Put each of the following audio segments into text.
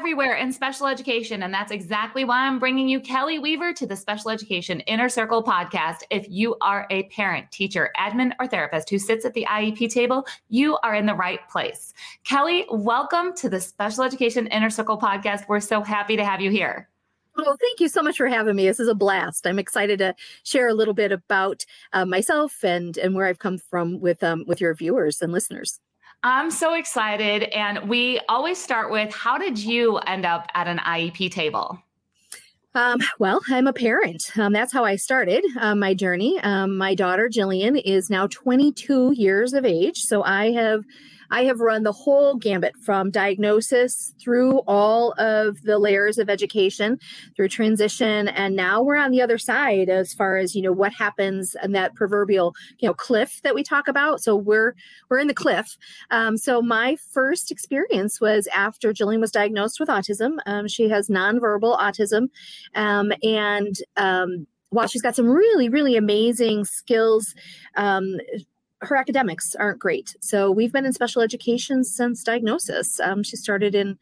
everywhere in special education. And that's exactly why I'm bringing you Kelly Weaver to the Special Education Inner Circle podcast. If you are a parent, teacher, admin, or therapist who sits at the IEP table, you are in the right place. Kelly, welcome to the Special Education Inner Circle podcast. We're so happy to have you here. Oh, thank you so much for having me. This is a blast. I'm excited to share a little bit about uh, myself and and where I've come from with um, with your viewers and listeners. I'm so excited. And we always start with how did you end up at an IEP table? Um, well, I'm a parent. Um, that's how I started uh, my journey. Um, my daughter, Jillian, is now 22 years of age. So I have I have run the whole gambit from diagnosis through all of the layers of education, through transition, and now we're on the other side as far as you know what happens in that proverbial you know cliff that we talk about. So we're we're in the cliff. Um, so my first experience was after Jillian was diagnosed with autism. Um, she has nonverbal autism, um, and um, while she's got some really really amazing skills um, her academics aren't great. So we've been in special education since diagnosis. Um, she started in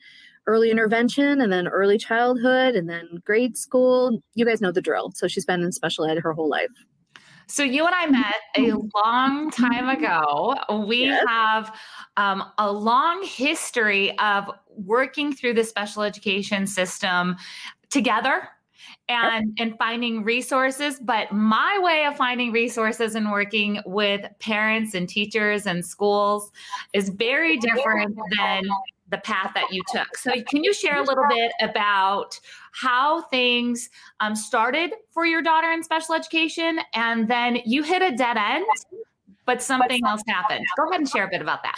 early intervention and then early childhood and then grade school. You guys know the drill. So she's been in special ed her whole life. So you and I met a long time ago. We yes. have um, a long history of working through the special education system together and yep. and finding resources but my way of finding resources and working with parents and teachers and schools is very different than the path that you took. So can you share a little bit about how things um, started for your daughter in special education and then you hit a dead end but something else happened? Go ahead and share a bit about that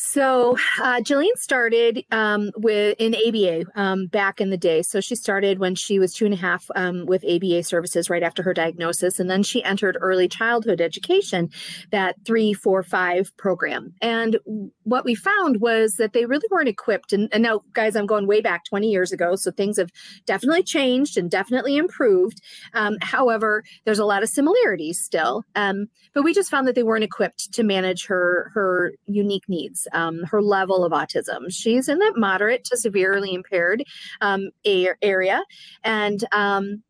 so uh, Jillian started um, with in ABA um, back in the day. So she started when she was two and a half um, with ABA services right after her diagnosis, and then she entered early childhood education, that three, four, five program. And what we found was that they really weren't equipped. And, and now, guys, I'm going way back 20 years ago, so things have definitely changed and definitely improved. Um, however, there's a lot of similarities still, um, but we just found that they weren't equipped to manage her her unique needs um, her level of autism. She's in that moderate to severely impaired um, area, and um,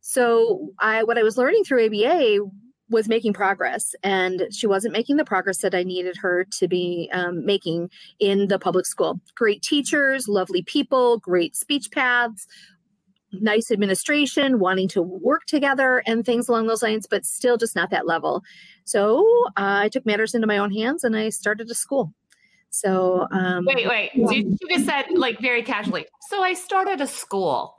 so I what I was learning through ABA was making progress and she wasn't making the progress that i needed her to be um, making in the public school. Great teachers lovely people great speech paths nice administration wanting to work together and things along those lines but still just not that level. So uh, i took matters into my own hands and i started a school so um, wait, wait. You, you just said like very casually. So I started a school.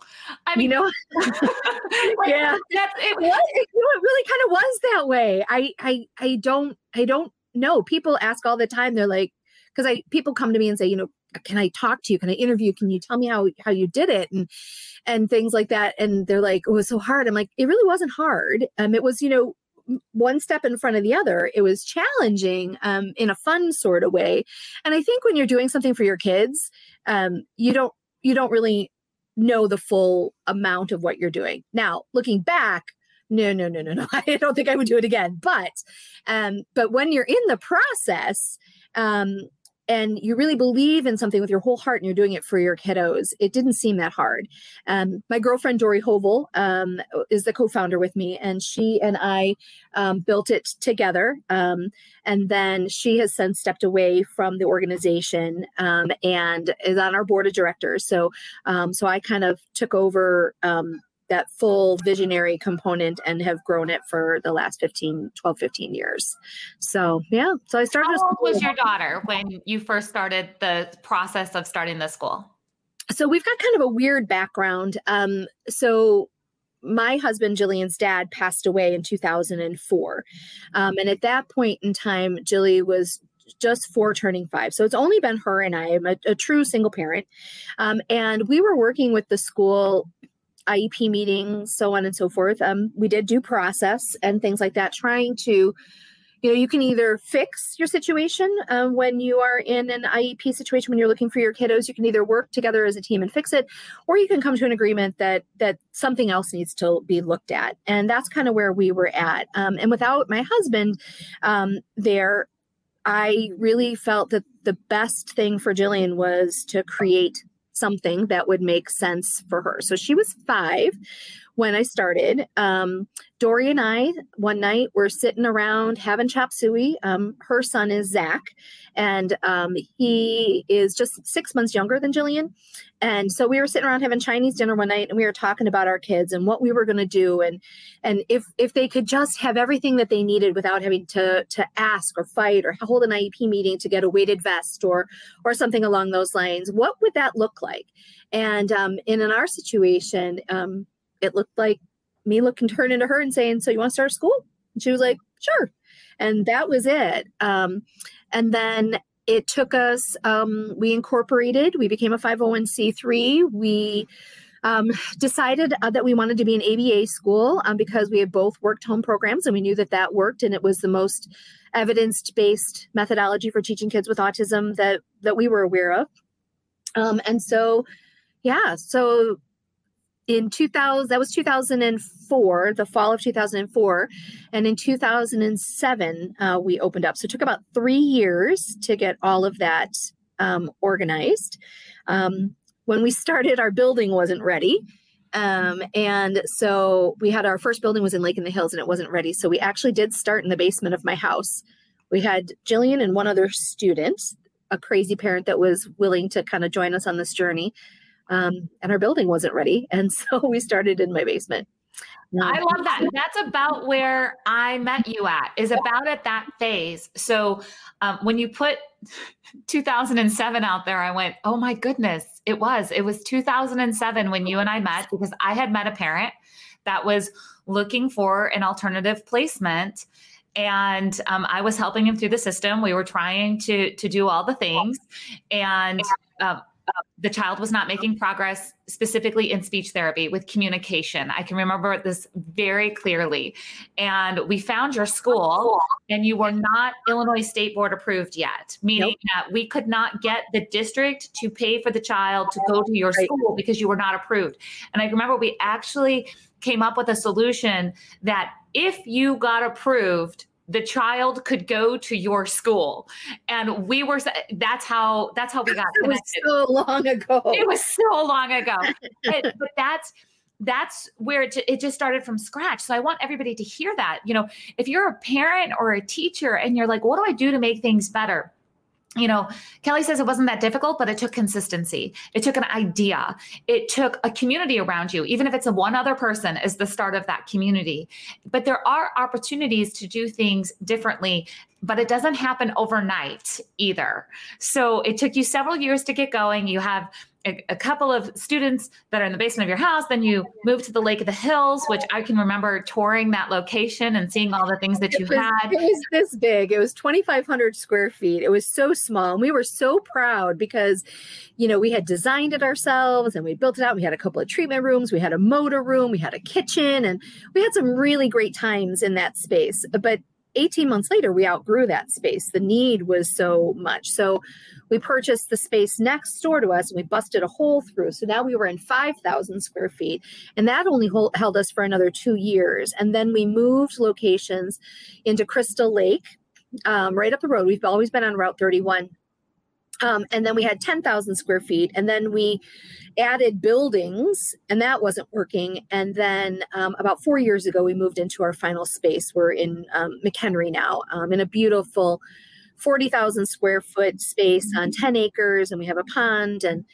I mean, you know, like, yeah, that's it. Was, it, you know, it really kind of was that way. I, I, I don't, I don't know. People ask all the time. They're like, because I people come to me and say, you know, can I talk to you? Can I interview? Can you tell me how how you did it? And and things like that. And they're like, oh, it was so hard. I'm like, it really wasn't hard. Um, it was, you know, one step in front of the other. It was challenging um, in a fun sort of way. And I think when you're doing something for your kids, um, you don't you don't really know the full amount of what you're doing. Now, looking back, no, no, no, no, no. I don't think I would do it again. But um, but when you're in the process, um, and you really believe in something with your whole heart and you're doing it for your kiddos, it didn't seem that hard. Um, my girlfriend, Dory Hovel, um, is the co founder with me, and she and I um, built it together. Um, and then she has since stepped away from the organization um, and is on our board of directors. So, um, so I kind of took over that full visionary component and have grown it for the last 15 12 15 years so yeah so i started how old was your daughter when you first started the process of starting the school so we've got kind of a weird background um, so my husband Jillian's dad passed away in 2004 um, and at that point in time Jilly was just four turning five. So it's only been her and I. I'm a, a true single parent. Um, and we were working with the school IEP meetings, so on and so forth. Um, we did due process and things like that, trying to, you know, you can either fix your situation um, when you are in an IEP situation when you're looking for your kiddos. You can either work together as a team and fix it, or you can come to an agreement that that something else needs to be looked at. And that's kind of where we were at. Um, and without my husband um, there, I really felt that the best thing for Jillian was to create something that would make sense for her. So she was five when I started. Um, Dory and I, one night, were sitting around having chop suey. Um, her son is Zach, and um, he is just six months younger than Jillian. And so we were sitting around having Chinese dinner one night, and we were talking about our kids and what we were going to do, and and if if they could just have everything that they needed without having to to ask or fight or hold an IEP meeting to get a weighted vest or or something along those lines, what would that look like? And um, in our situation, um, it looked like me looking turn into her and saying, "So you want to start school?" And she was like, "Sure," and that was it. Um, and then it took us. Um, we incorporated. We became a 501c3. We um, decided uh, that we wanted to be an ABA school um, because we had both worked home programs and we knew that that worked and it was the most evidence based methodology for teaching kids with autism that that we were aware of. Um, and so, yeah, so in 2000 that was 2004 the fall of 2004 and in 2007 uh, we opened up. So it took about three years to get all of that um, organized. Um, when we started our building wasn't ready. Um, and so we had our first building was in lake in the hills and it wasn't ready. So we actually did start in the basement of my house. We had jillian and one other student a crazy parent that was willing to kind of join us on this journey um, and our building wasn't ready. And so we started in my basement. I love that. That's about where I met you at, is about at that phase. So um, when you put 2007 out there, I went, oh my goodness, it was. It was 2007 when you and I met because I had met a parent that was looking for an alternative placement and um, I was helping him through the system. We were trying to to do all the things, and uh, the child was not making progress specifically in speech therapy with communication. I can remember this very clearly. And we found your school, and you were not Illinois State Board approved yet, meaning nope. that we could not get the district to pay for the child to go to your school because you were not approved. And I remember we actually came up with a solution that if you got approved, the child could go to your school. And we were that's how that's how we got connected. so long ago. It was so long ago. But, but that's that's where it, it just started from scratch. So i want everybody to hear that. You know if you're a parent or a teacher and you're like what do i do to make things better you know, Kelly says it wasn't that difficult, but it took consistency. It took an idea. It took a community around you, even if it's a one other person is the start of that community. But there are opportunities to do things differently, but it doesn't happen overnight either. So it took you several years to get going. You have a, couple of students that are in the basement of your house. Then you move to the Lake of the Hills, which I can remember touring that location and seeing all the things that you it was, had. It was this big. It was 2,500 square feet. It was so small. And we were so proud because, you know, we had designed it ourselves and we built it out. We had a couple of treatment rooms. We had a motor room. We had a kitchen and we had some really great times in that space. But 18 months later, we outgrew that space. The need was so much. So we purchased the space next door to us and we busted a hole through. So now we were in 5,000 square feet. And that only hold, held us for another two years. And then we moved locations into Crystal Lake, um, right up the road. We've always been on Route 31. Um, and then we had 10,000 square feet. And then we added buildings, and that wasn't working. And then um, about four years ago, we moved into our final space. We're in um, McHenry now, um, in a beautiful 40,000 square foot space on 10 acres, and we have a pond and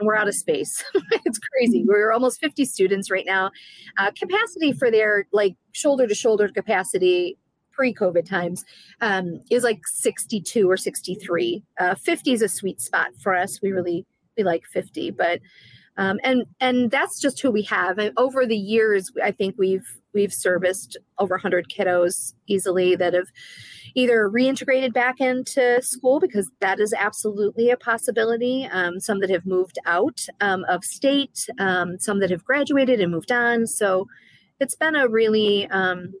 and we're out of space. it's crazy. We're almost 50 students right now. Uh, capacity for their like shoulder to shoulder capacity pre-COVID times um, is like 62 or 63. Uh, 50 is a sweet spot for us. We really we like 50, but um, and and that's just who we have. And over the years, I think we've we've serviced over 100 kiddos easily that have either reintegrated back into school because that is absolutely a possibility. Um, some that have moved out um, of state, um, some that have graduated and moved on. So it's been a really um,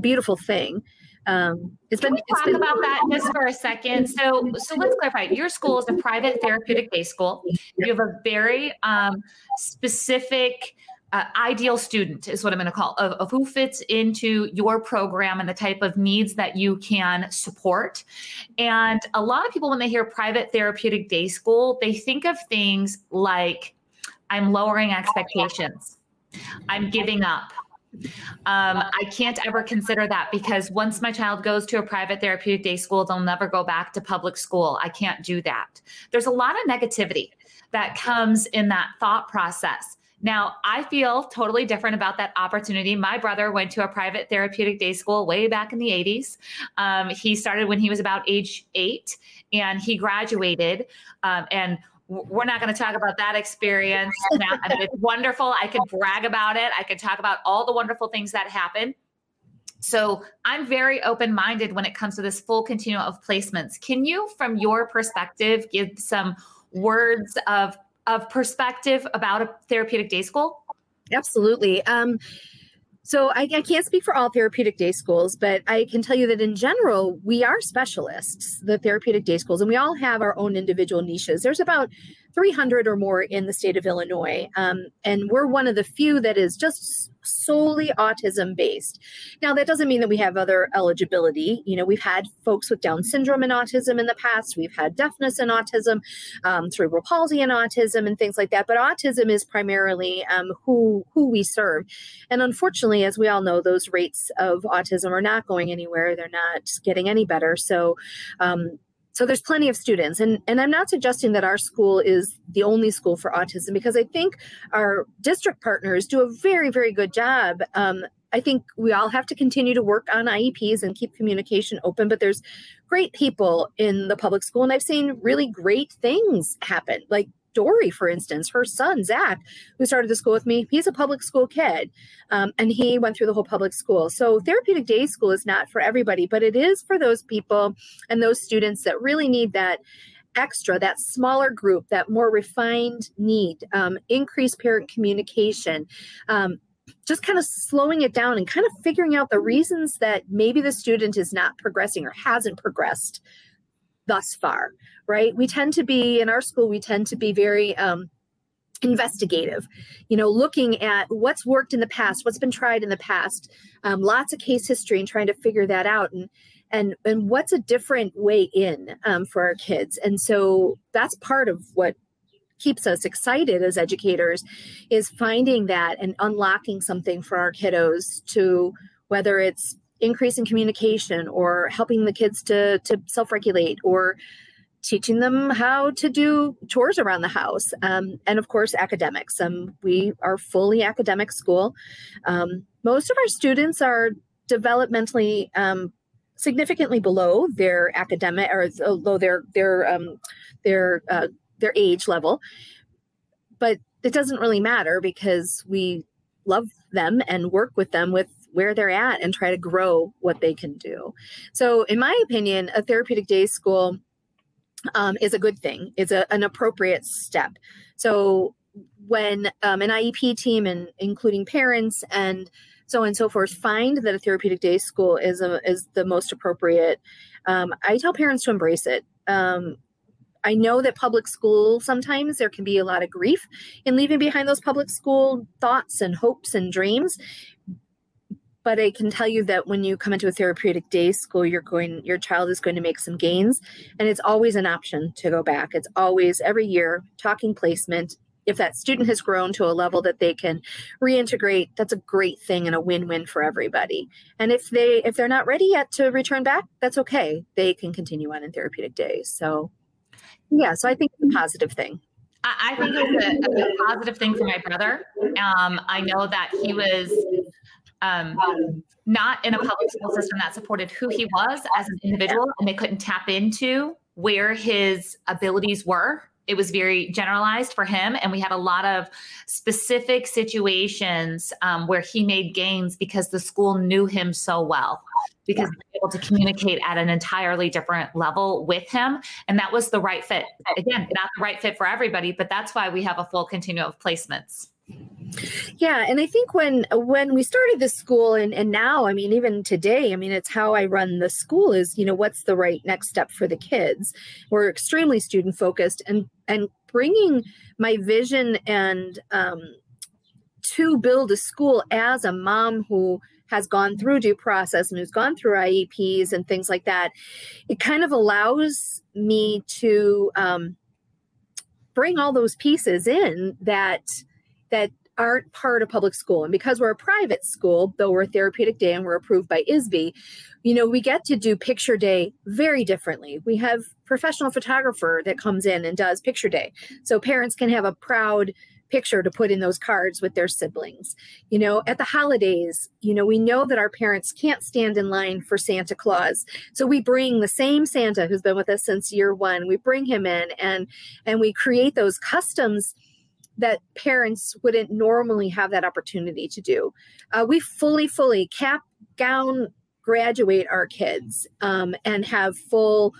beautiful thing. Um, it's Can been, we talk been- about that just for a second? So, so let's clarify. Your school is a private therapeutic day school. You have a very um, specific uh, ideal student is what I'm going to call of, of, who fits into your program and the type of needs that you can support. And a lot of people, when they hear private therapeutic day school, they think of things like I'm lowering expectations, I'm giving up. Um, I can't ever consider that because once my child goes to a private therapeutic day school, they'll never go back to public school. I can't do that. There's a lot of negativity that comes in that thought process. Now, I feel totally different about that opportunity. My brother went to a private therapeutic day school way back in the 80s. Um, he started when he was about age eight and he graduated. Um, and we're not going to talk about that experience now. I mean, it's wonderful. I could brag about it. I could talk about all the wonderful things that happened. So I'm very open minded when it comes to this full continuum of placements. Can you, from your perspective, give some words of of perspective about a therapeutic day school? Absolutely. Um, so I, I, can't speak for all therapeutic day schools, but I can tell you that in general, we are specialists, the therapeutic day schools, and we all have our own individual niches. There's about 300 or more in the state of Illinois. Um, and we're one of the few that is just solely autism based. Now, that doesn't mean that we have other eligibility. You know, we've had folks with Down syndrome and autism in the past, we've had deafness and autism, um, cerebral palsy and autism, and things like that. But autism is primarily um, who, who we serve. And unfortunately, as we all know, those rates of autism are not going anywhere, they're not getting any better. So, um, so there's plenty of students. And and i'm not suggesting that our school is the only school for autism because i think our district partners do a very very good job. Um, i think we all have to continue to work on ieps and keep communication open but there's great people in the public school and i've seen really great things happen. Like Dory, for instance, her son, Zach, who started the school with me, he's a public school kid um, and he went through the whole public school. So, therapeutic day school is not for everybody, but it is for those people and those students that really need that extra, that smaller group, that more refined need, um, increased parent communication. Um, just kind of slowing it down and kind of figuring out the reasons that maybe the student is not progressing or hasn't progressed thus far, right? We tend to be in our school, we tend to be very um, investigative, you know, looking at what's worked in the past, what's been tried in the past, um, lots of case history and trying to figure that out. And and and what's a different way in um, for our kids and so that's part of what keeps us excited as educators is finding that and unlocking something for our kiddos to whether it's increasing communication or helping the kids to to self-regulate or teaching them how to do chores around the house. Um, and of course academics. Um, we are fully academic school. Um, most of our students are developmentally um, significantly below their academic or below their their um, their uh, their age level. But it doesn't really matter because we love them and work with them with where they're at and try to grow what they can do. So, in my opinion, a therapeutic day school um, is a good thing. It's a, an appropriate step. So, when um, an IEP team and including parents and so on and so forth find that a therapeutic day school is a, is the most appropriate, um, I tell parents to embrace it. Um, I know that public school sometimes there can be a lot of grief in leaving behind those public school thoughts and hopes and dreams but I can tell you that when you come into a therapeutic day school, you're going, your child is going to make some gains, and it's always an option to go back. It's always every year talking placement. If that student has grown to a level that they can reintegrate, that's a great thing and a win-win for everybody. And if they if they're not ready yet to return back, that's okay. They can continue on in therapeutic days. So, yeah, so I think it's a positive thing. I think it's a, a positive thing for my brother. Um, I know that he was um, not in a public school system that supported who he was as an individual and they couldn't tap into where his abilities were. It was very generalized for him. And we had a lot of specific situations um, where he made gains because the school knew him so well because they were able to communicate at an entirely different level with him. And that was the right fit. Again not the right fit for everybody but that's why we have a full continuum of placements yeah, and I think when when we started this school and and now, I mean, even today, I mean, it's how I run the school is, you know, what's the right next step for the kids? We're extremely student focused and and bringing my vision and um, to build a school as a mom who has gone through due process and who's gone through IEPs and things like that, it kind of allows me to um, bring all those pieces in that that aren't part of public school. And because we're a private school, though we're a therapeutic day and we're approved by ISB, you know, we get to do picture day very differently. We have professional photographer that comes in and does picture day. So parents can have a proud picture to put in those cards with their siblings. You know, at the holidays, you know, we know that our parents can't stand in line for Santa Claus. So we bring the same Santa who's been with us since year 1. We bring him in and and we create those customs that parents wouldn't normally have that opportunity to do. Uh, we fully, fully cap, gown, graduate our kids um, and have full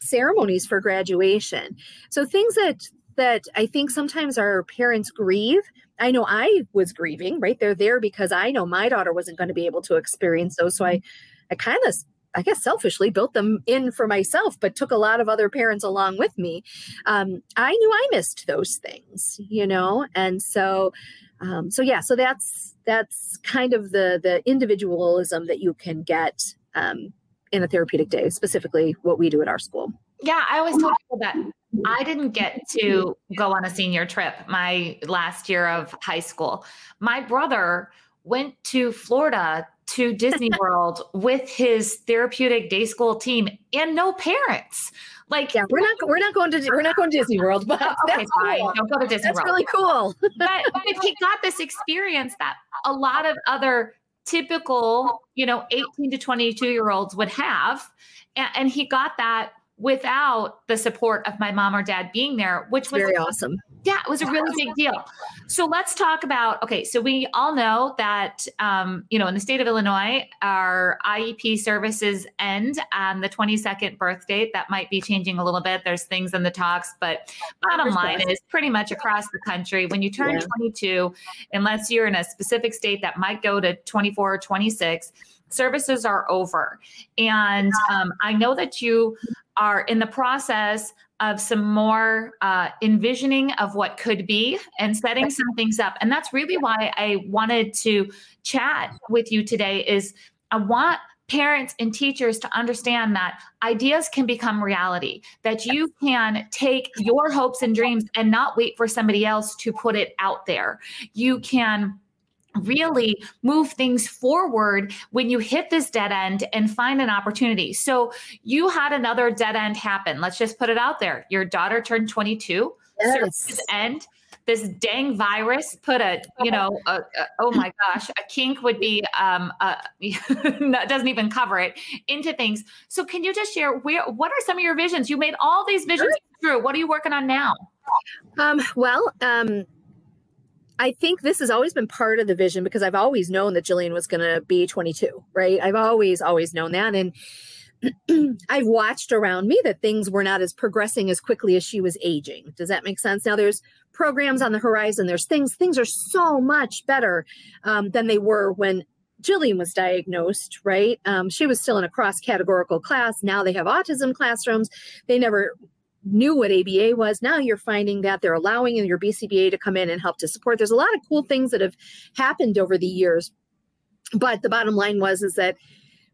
ceremonies for graduation. So things that that I think sometimes our parents grieve. I know I was grieving, right? They're there because I know my daughter wasn't going to be able to experience those. So I, I kind of, I guess selfishly built them in for myself, but took a lot of other parents along with me. Um, I knew I missed those things, you know? And so, um, so yeah, so that's, that's kind of the, the individualism that you can get um, in a therapeutic day, specifically what we do at our school. Yeah, I always tell people that I didn't get to go on a senior trip my last year of high school. My brother went to Florida to Disney World with his therapeutic day school team and no parents. Like yeah, we're not we're not going to we're not going to Disney World, but okay, that's fine. Cool. Don't go to Disney that's World. really cool. but, but he got this experience that a lot of other typical, you know, 18 to 22 year olds would have. And, and he got that without the support of my mom or dad being there, which was very awesome. Yeah, it was a really big deal. So let's talk about okay. So we all know that um, you know in the state of Illinois, our IEP services end on the 22nd birth date. That might be changing a little bit. There's things in the talks, but bottom line is pretty much across the country when you turn yeah. 22, unless you're in a specific state that might go to 24 or 26 services are over. And um, I know that you are in the process of some more uh, envisioning of what could be and setting some things up. And that's really why I wanted to chat with you today is I want parents and teachers to understand that ideas can become reality that you can take your hopes and dreams and not wait for somebody else to put it out there. You can really move things forward when you hit this dead end and find an opportunity. So you had another dead end happen. Let's just put it out there. Your daughter turned 22. Yes. end. This dang virus put a, you know, a, a, oh my gosh, a kink would be, um, a, doesn't even cover it into things. So can you just share where, what are some of your visions? You made all these visions sure. What are you working on now? Um, well, um, I think this has always been part of the vision because I've always known that Jillian was going to be 22, right? I've always, always known that. And I've watched around me that things were not as progressing as quickly as she was aging. Does that make sense? Now there's programs on the horizon. There's things, things are so much better um, than they were when Jillian was diagnosed, right? Um, she was still in a cross categorical class. Now they have autism classrooms. They never knew what ABA was. Now you're finding that they're allowing your BCBA to come in and help to support. There's a lot of cool things that have happened over the years. But the bottom line was is that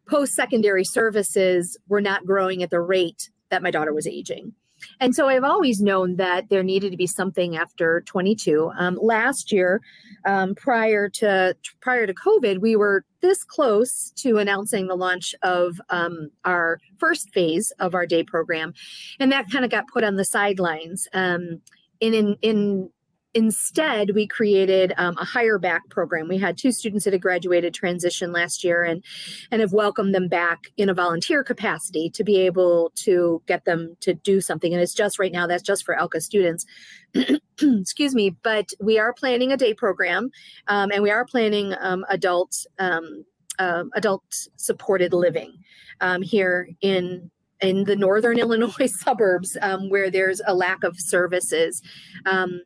post-secondary services were not growing at the rate that my daughter was aging. And so I've always known that there needed to be something after 22. Um, last year, um, prior to prior to COVID, we were this close to announcing the launch of um, our first phase of our day program, and that kind of got put on the sidelines. Um, in in in instead we created um, a hire back program. We had two students that had graduated transition last year and and have welcomed them back in a volunteer capacity to be able to get them to do something. And it's just right now that's just for ALCA students. Excuse me but we are planning a day program um, and we are planning um, adult um, uh, adult supported living um, here in in the northern Illinois suburbs um, where there's a lack of services. Um,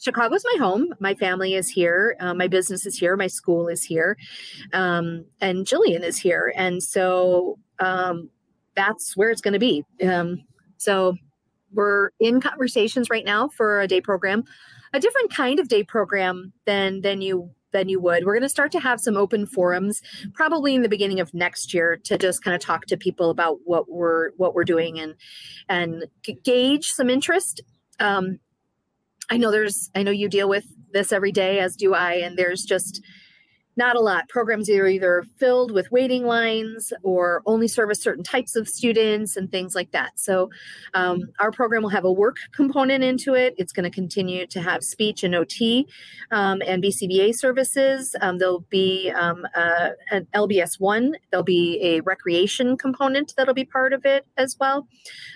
Chicago's my home. My family is here. Uh, my business is here. My school is here. Um, and Jillian is here. And so um, that's where it's going to be. Um, so we're in conversations right now for a day program. a different kind of day program than than you than you would. We're going to start to have some open forums probably in the beginning of next year to just kind of talk to people about what we're what we're doing and and gauge some interest. Um, I know there's I know you deal with this every day as do I and there's just not a lot. Programs are either filled with waiting lines or only service certain types of students and things like that. So, um, our program will have a work component into it. It's going to continue to have speech and OT um, and BCBA services. Um, there'll be um, uh, an LBS one. There'll be a recreation component that'll be part of it as well,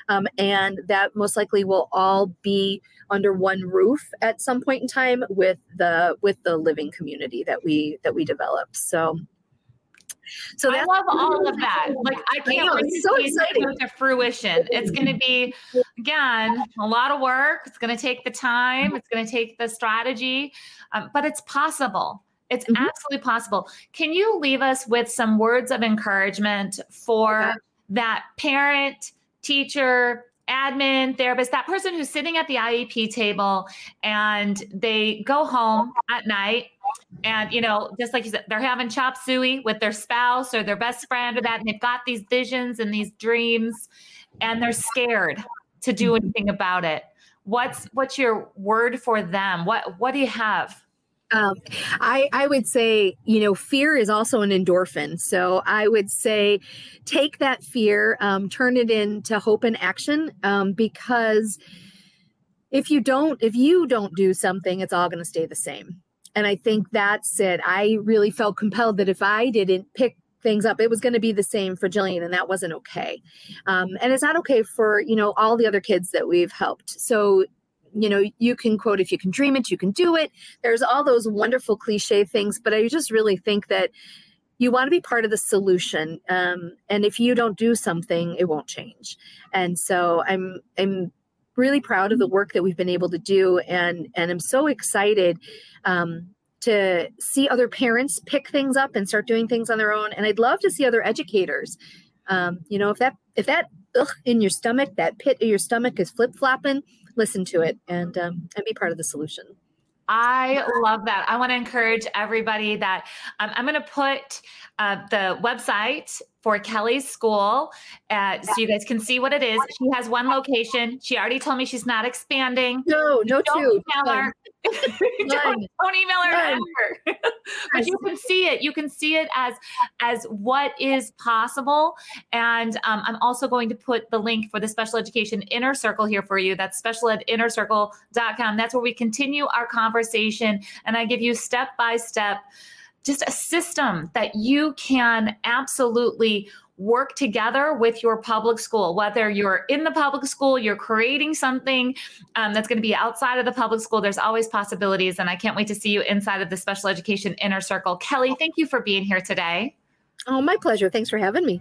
um, and that most likely will all be under one roof at some point in time with the with the living community that we that we developed. So so I love all of that. Like I can't I know, wait to so see exciting. it to fruition. It's going to be again a lot of work. It's going to take the time. It's going to take the strategy, um, but it's possible. It's mm-hmm. absolutely possible. Can you leave us with some words of encouragement for okay. that parent, teacher, admin, therapist, that person who's sitting at the IEP table and they go home at night and you know, just like you said, they're having chop suey with their spouse or their best friend or that, and they've got these visions and these dreams, and they're scared to do mm-hmm. anything about it. What's what's your word for them? What what do you have? Um, I, I would say, you know, fear is also an endorphin. So I would say take that fear, um, turn it into hope and action um, because if you don't, if you don't do something, it's all going to stay the same. And I think that's it. I really felt compelled that if I didn't pick things up it was going to be the same for jillian and that wasn't okay um, and it's not okay for you know all the other kids that we've helped so you know, you can quote, if you can dream it, you can do it. There's all those wonderful cliche things, but I just really think that you want to be part of the solution. Um, and if you don't do something, it won't change. And so I'm, I'm really proud of the work that we've been able to do. And, and I'm so excited, um, to see other parents pick things up and start doing things on their own. And I'd love to see other educators. Um, you know, if that, if that ugh, in your stomach, that pit of your stomach is flip flopping, listen to it and um, and be part of the solution. I love that. I want to encourage everybody that um, I'm going to put uh, the website for Kelly's school uh, so you guys can see what it is. She has one location. She already told me she's not expanding. No, no, don't two. Email her. don't, don't, email her ever. but you can see it. You can see it as as what is possible. And um, I'm also going to put the link for the special education inner circle here for you. That's specialedinnercircle.com. That's where we continue our conversation, and I give you step by step just a system that you can absolutely work together with your public school, whether you're in the public school, you're creating something um, that's going to be outside of the public school, there's always possibilities. And I can't wait to see you inside of the special education inner circle. Kelly, thank you for being here today. Oh, my pleasure. Thanks for having me.